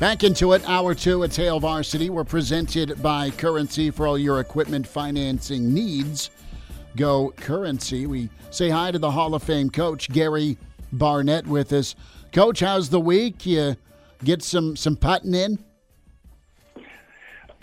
Back into it, hour two at Hail Varsity. We're presented by Currency for all your equipment financing needs. Go Currency. We say hi to the Hall of Fame coach, Gary Barnett, with us. Coach, how's the week? You get some, some putting in?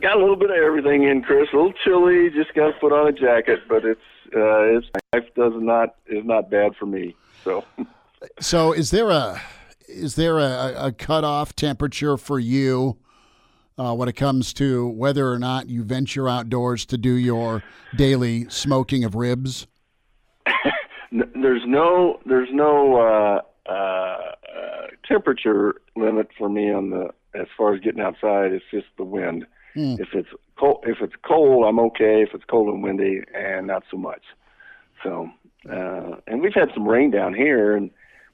Got a little bit of everything in, Chris. A little chilly. Just got to put on a jacket, but it's uh, it's life does not is not bad for me. So, so is there a is there a, a cutoff temperature for you uh, when it comes to whether or not you venture outdoors to do your daily smoking of ribs? there's no there's no uh, uh, uh, temperature limit for me on the as far as getting outside. It's just the wind. Hmm. If it's cold, if it's cold, I'm okay. If it's cold and windy, and not so much. So, uh, and we've had some rain down here, and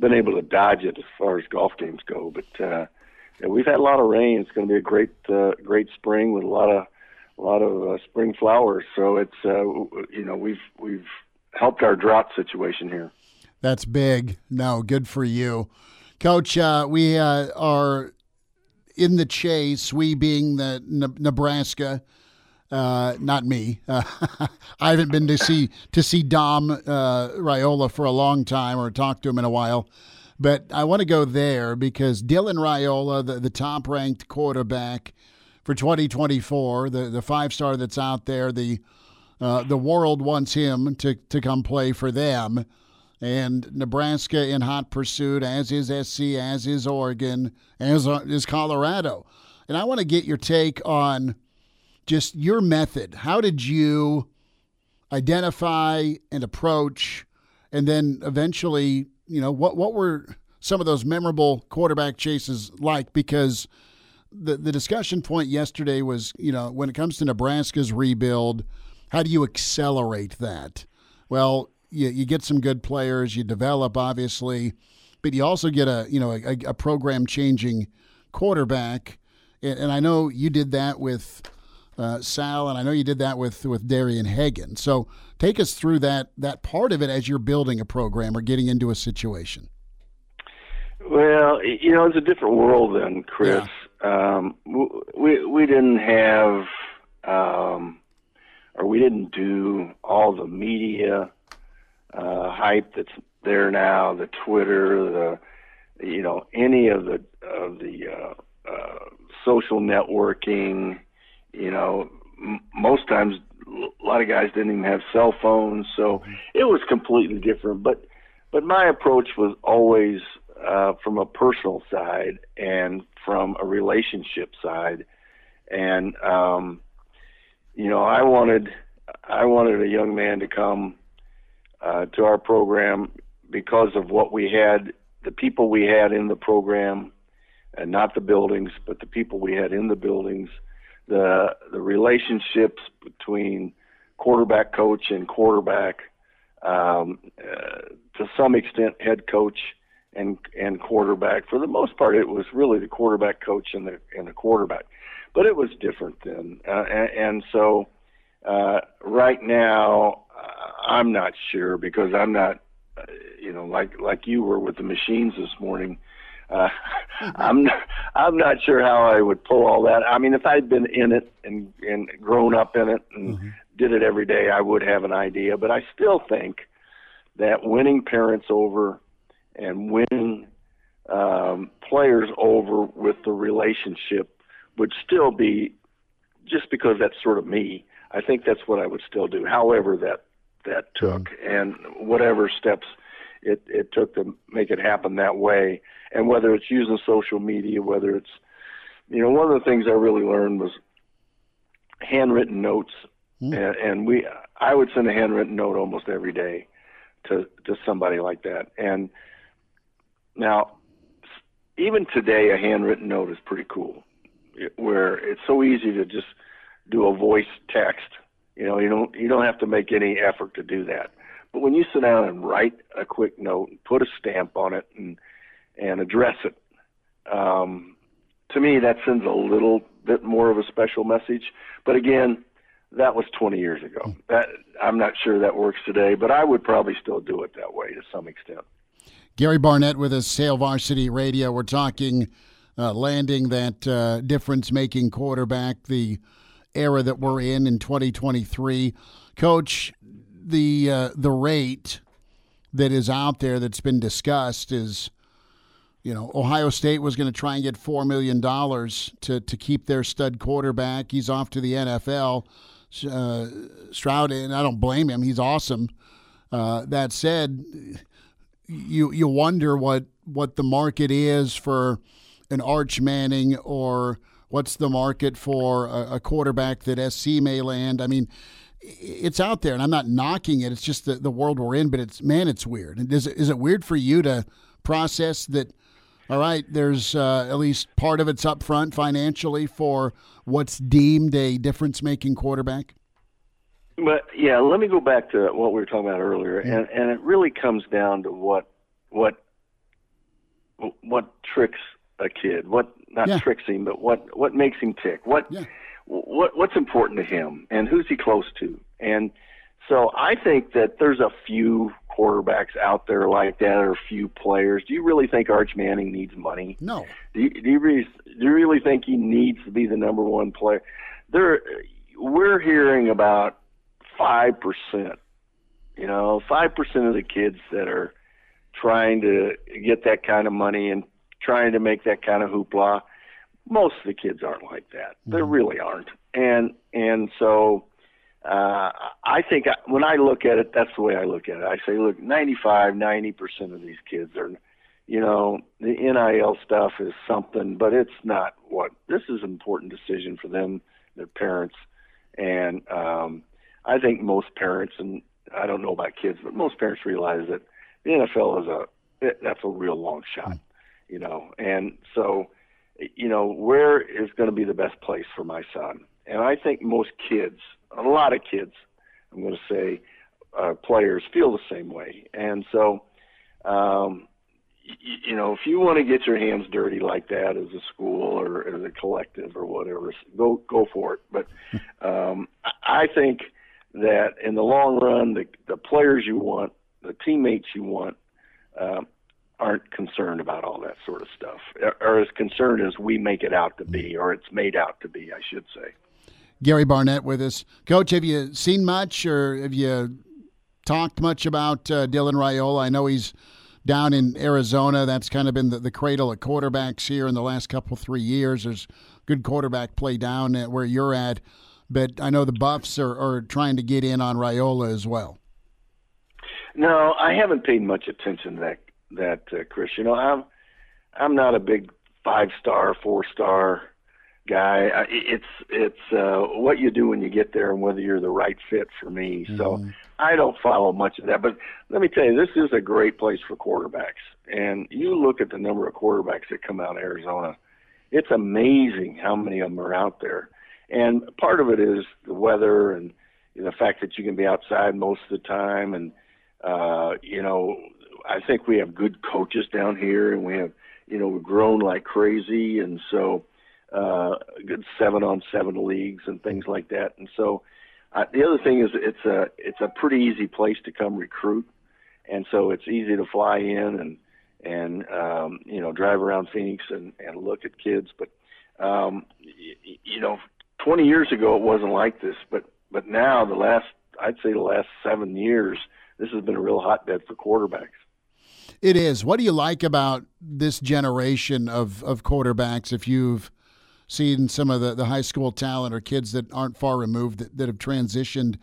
been able to dodge it as far as golf games go. But uh, yeah, we've had a lot of rain. It's going to be a great uh, great spring with a lot of a lot of uh, spring flowers. So it's uh, you know we've we've helped our drought situation here. That's big. No, good for you, Coach. Uh, we uh, are in the chase. We being the Nebraska uh, not me. Uh, I haven't been to see to see Dom uh, Raiola for a long time or talk to him in a while, but I want to go there because Dylan Raiola, the, the top ranked quarterback for 2024, the the five star that's out there, the uh, the world wants him to to come play for them, and Nebraska in hot pursuit, as is SC, as is Oregon, as is Colorado, and I want to get your take on just your method. How did you identify and approach, and then eventually, you know, what what were some of those memorable quarterback chases like? Because the the discussion point yesterday was, you know, when it comes to Nebraska's rebuild, how do you accelerate that? Well, you, you get some good players, you develop obviously, but you also get a you know a, a program changing quarterback, and, and I know you did that with uh, Sal, and I know you did that with with Darian Hagan. So take us through that that part of it as you're building a program or getting into a situation. Well, you know, it's a different world then, Chris. Yeah. Um, we we didn't have, um, or we didn't do all the media uh, hype that's there now, the Twitter, the you know, any of the of the uh, uh, social networking you know, m- most times a lot of guys didn't even have cell phones, so it was completely different. But but my approach was always uh, from a personal side and from a relationship side, and um, you know, I wanted I wanted a young man to come uh, to our program because of what we had, the people we had in the program, and not the buildings, but the people we had in the buildings the the relationships between quarterback coach and quarterback, um, uh, to some extent head coach and and quarterback. For the most part, it was really the quarterback coach and the and the quarterback, but it was different then. Uh, and, and so uh, right now, uh, I'm not sure because I'm not, uh, you know, like like you were with the machines this morning. Uh, I'm not, I'm not sure how I would pull all that. I mean, if I'd been in it and and grown up in it and mm-hmm. did it every day, I would have an idea. But I still think that winning parents over and winning um, players over with the relationship would still be just because that's sort of me. I think that's what I would still do. However, that that took mm. and whatever steps it it took to make it happen that way, and whether it's using social media, whether it's you know one of the things I really learned was handwritten notes, mm. and, and we I would send a handwritten note almost every day to to somebody like that, and now even today a handwritten note is pretty cool, where it's so easy to just do a voice text. You know, you don't you don't have to make any effort to do that. But when you sit down and write a quick note and put a stamp on it and and address it, um, to me that sends a little bit more of a special message. But again, that was 20 years ago. That I'm not sure that works today, but I would probably still do it that way to some extent. Gary Barnett with us, Hail Varsity Radio. We're talking uh, landing that uh, difference-making quarterback, the era that we're in in 2023. Coach, the uh, the rate that is out there that's been discussed is you know, Ohio State was going to try and get $4 million to, to keep their stud quarterback. He's off to the NFL. Uh, Stroud, and I don't blame him. He's awesome. Uh, that said, you you wonder what, what the market is for an Arch Manning or what's the market for a, a quarterback that SC may land. I mean, it's out there, and I'm not knocking it. It's just the, the world we're in. But it's man, it's weird. Is it, is it weird for you to process that? All right, there's uh, at least part of it's up front financially for what's deemed a difference making quarterback. But yeah, let me go back to what we were talking about earlier, yeah. and and it really comes down to what what what tricks a kid, what not yeah. tricks him, but what what makes him tick, what yeah. What what's important to him, and who's he close to, and so I think that there's a few quarterbacks out there like that, or a few players. Do you really think Arch Manning needs money? No. Do you, do you really do you really think he needs to be the number one player? There, we're hearing about five percent. You know, five percent of the kids that are trying to get that kind of money and trying to make that kind of hoopla. Most of the kids aren't like that. Mm-hmm. They really aren't. And and so uh, I think I, when I look at it, that's the way I look at it. I say, look, 95, 90 percent of these kids are, you know, the NIL stuff is something, but it's not what. This is an important decision for them, their parents, and um, I think most parents, and I don't know about kids, but most parents realize that the NFL is a that's a real long shot, you know, and so, you know, where is going to be the best place for my son? And I think most kids a lot of kids, I'm going to say, uh, players feel the same way. And so, um, y- you know, if you want to get your hands dirty like that as a school or as a collective or whatever, go go for it. But um, I think that in the long run, the the players you want, the teammates you want, um, aren't concerned about all that sort of stuff, or as concerned as we make it out to be, or it's made out to be, I should say. Gary Barnett with us. Coach, have you seen much or have you talked much about uh, Dylan Raiola? I know he's down in Arizona. That's kind of been the, the cradle of quarterbacks here in the last couple, three years. There's good quarterback play down at where you're at. But I know the Buffs are, are trying to get in on Raiola as well. No, I haven't paid much attention to that, that uh, Chris. You know, I'm I'm not a big five star, four star guy. It's it's uh, what you do when you get there and whether you're the right fit for me. Mm-hmm. So I don't follow much of that. But let me tell you, this is a great place for quarterbacks. And you look at the number of quarterbacks that come out of Arizona. It's amazing how many of them are out there. And part of it is the weather and the fact that you can be outside most of the time. And uh, you know, I think we have good coaches down here, and we have you know we've grown like crazy, and so uh, good seven on seven leagues and things like that. And so uh, the other thing is it's a it's a pretty easy place to come recruit, and so it's easy to fly in and and um, you know drive around Phoenix and and look at kids. But um, y- you know, 20 years ago it wasn't like this, but but now the last I'd say the last seven years this has been a real hotbed for quarterbacks. It is. What do you like about this generation of, of quarterbacks? If you've seen some of the, the high school talent or kids that aren't far removed that, that have transitioned.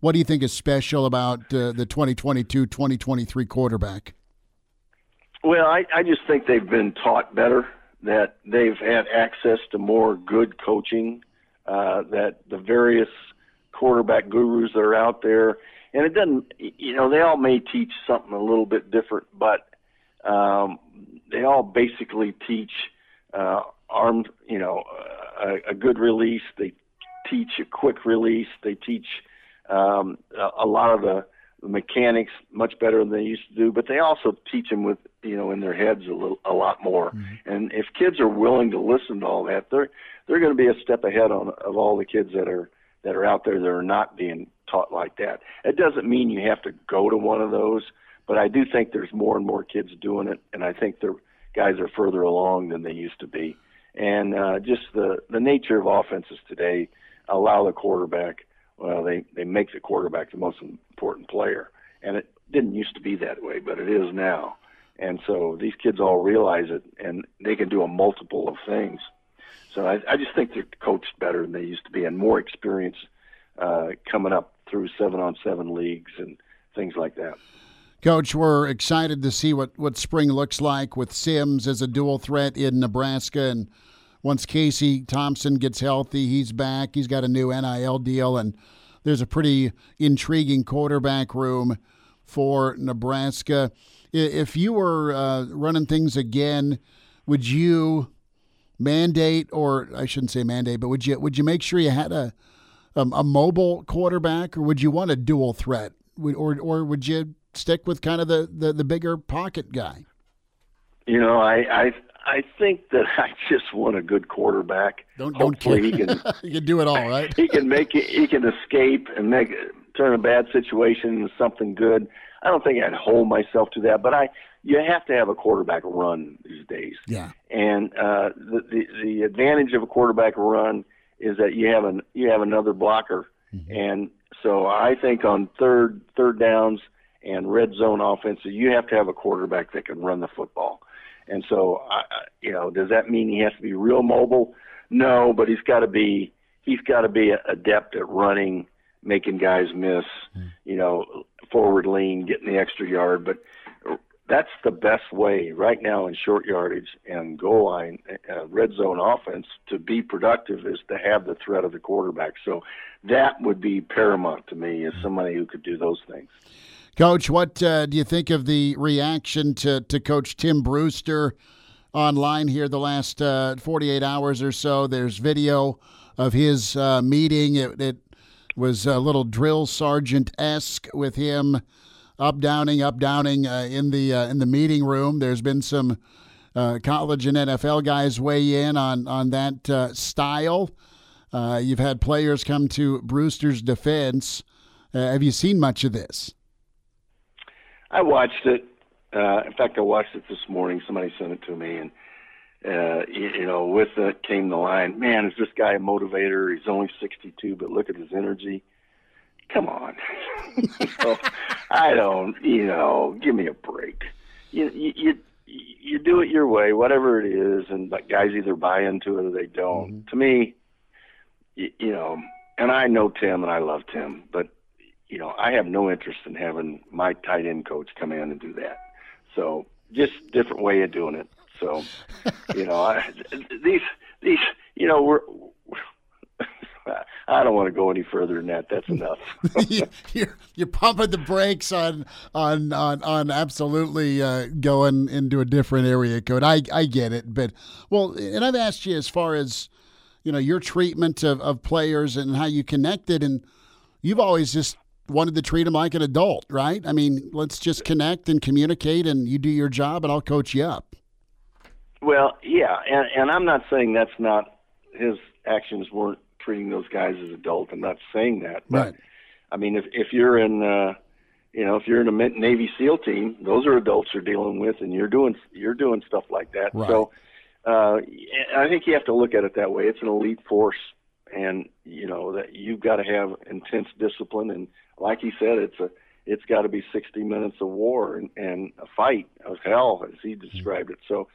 What do you think is special about uh, the 2022 2023 quarterback? Well, I, I just think they've been taught better, that they've had access to more good coaching, uh, that the various quarterback gurus that are out there, and it doesn't, you know, they all may teach something a little bit different, but um, they all basically teach uh, armed, you know, a, a good release. They teach a quick release. They teach um, a, a lot of the, the mechanics much better than they used to do. But they also teach them with, you know, in their heads a little, a lot more. Mm-hmm. And if kids are willing to listen to all that, they're they're going to be a step ahead on of all the kids that are that are out there that are not being taught like that. It doesn't mean you have to go to one of those, but I do think there's more and more kids doing it, and I think the guys are further along than they used to be and uh, just the the nature of offenses today allow the quarterback. Well, they they make the quarterback the most important player, and it didn't used to be that way, but it is now. And so these kids all realize it, and they can do a multiple of things. So I, I just think they're coached better than they used to be, and more experience uh, coming up through seven on seven leagues and things like that. Coach, we're excited to see what, what spring looks like with Sims as a dual threat in Nebraska. And once Casey Thompson gets healthy, he's back. He's got a new NIL deal, and there's a pretty intriguing quarterback room for Nebraska. If you were uh, running things again, would you mandate, or I shouldn't say mandate, but would you would you make sure you had a um, a mobile quarterback, or would you want a dual threat, or or would you stick with kind of the, the, the bigger pocket guy? You know, I, I I think that I just want a good quarterback. Don't don't Hopefully he can he can do it all, right? he can make it. He can escape and make turn a bad situation into something good. I don't think I'd hold myself to that, but I you have to have a quarterback run these days. Yeah. And uh, the, the the advantage of a quarterback run is that you have an you have another blocker, mm-hmm. and so I think on third third downs and red zone offenses, you have to have a quarterback that can run the football. And so, I, you know, does that mean he has to be real mobile? No, but he's got to be he's got to be adept at running, making guys miss, mm. you know, forward lean, getting the extra yard. But that's the best way right now in short yardage and goal line, uh, red zone offense to be productive is to have the threat of the quarterback. So that would be paramount to me as somebody who could do those things. Coach, what uh, do you think of the reaction to, to Coach Tim Brewster online here the last uh, 48 hours or so? There's video of his uh, meeting. It, it, was a little drill sergeant esque with him up downing, up downing uh, in the uh, in the meeting room. There's been some uh, college and NFL guys weigh in on on that style. you've had players come to Brewster's defense. have you seen much of this? I watched it. Uh, in fact, I watched it this morning. Somebody sent it to me, and uh, you, know, with it came the line, "Man, is this guy a motivator? He's only 62, but look at his energy." Come on, know, I don't. You know, give me a break. You, you you you do it your way, whatever it is, and guys either buy into it or they don't. Mm-hmm. To me, you, you know, and I know Tim and I love Tim, but you know, I have no interest in having my tight end coach come in and do that. So just different way of doing it. So, you know, I, these these you know we're. I don't want to go any further than that. That's enough. you're, you're pumping the brakes on on on, on absolutely uh, going into a different area code. I I get it, but well, and I've asked you as far as you know your treatment of, of players and how you connected, and you've always just wanted to treat them like an adult, right? I mean, let's just connect and communicate, and you do your job, and I'll coach you up. Well, yeah, and, and I'm not saying that's not his actions weren't treating those guys as adults. I'm not saying that, but right. I mean, if if you're in, uh, you know, if you're in a Navy SEAL team, those are adults you're dealing with, and you're doing you're doing stuff like that. Right. So, uh, I think you have to look at it that way. It's an elite force, and you know that you've got to have intense discipline and like he said, it's a it's got to be 60 minutes of war and, and a fight of hell, as he described it. So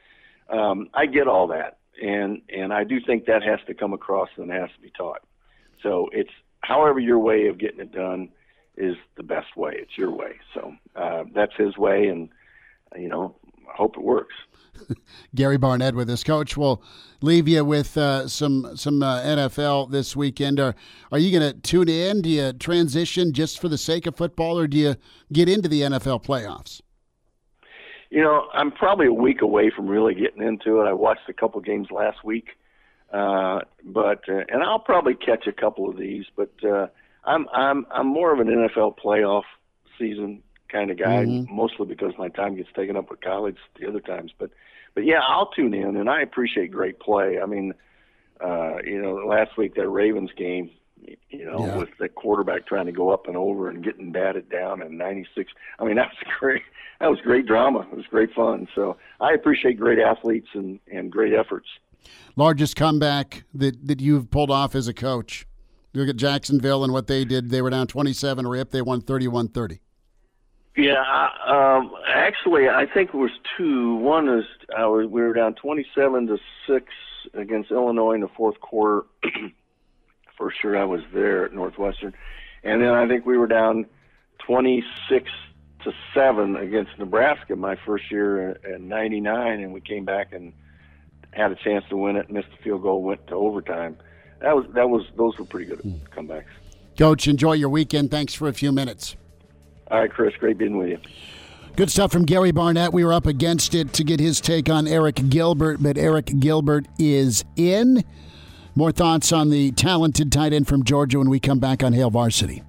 um, I get all that, and and I do think that has to come across and has to be taught. So it's however your way of getting it done is the best way. It's your way. So uh, that's his way, and you know, I hope it works. Gary Barnett with us, Coach. We'll leave you with uh, some some uh, NFL this weekend. Are are you going to tune in? Do you transition just for the sake of football, or do you get into the NFL playoffs? You know, I'm probably a week away from really getting into it. I watched a couple games last week, uh, but uh, and I'll probably catch a couple of these. But uh, I'm I'm I'm more of an NFL playoff season kind of guy, mm-hmm. mostly because my time gets taken up with college the other times. But but yeah, I'll tune in, and I appreciate great play. I mean, uh, you know, last week that Ravens game, you know, yeah. with the quarterback trying to go up and over and getting batted down in 96. I mean, that was great. That was great drama. It was great fun. So I appreciate great athletes and, and great efforts. Largest comeback that, that you've pulled off as a coach. Look at Jacksonville and what they did. They were down 27 rip. They won 31 30. Yeah, um, actually, I think it was two. One is uh, we were down 27 to six against Illinois in the fourth quarter. For sure, I was there at Northwestern, and then I think we were down 26 to seven against Nebraska my first year in '99, and we came back and had a chance to win it. Missed the field goal, went to overtime. That was that was those were pretty good hmm. comebacks. Coach, enjoy your weekend. Thanks for a few minutes. All right, Chris. Great being with you. Good stuff from Gary Barnett. We were up against it to get his take on Arik Gilbert, but Arik Gilbert is in. More thoughts on the talented tight end from Georgia when we come back on Hail Varsity.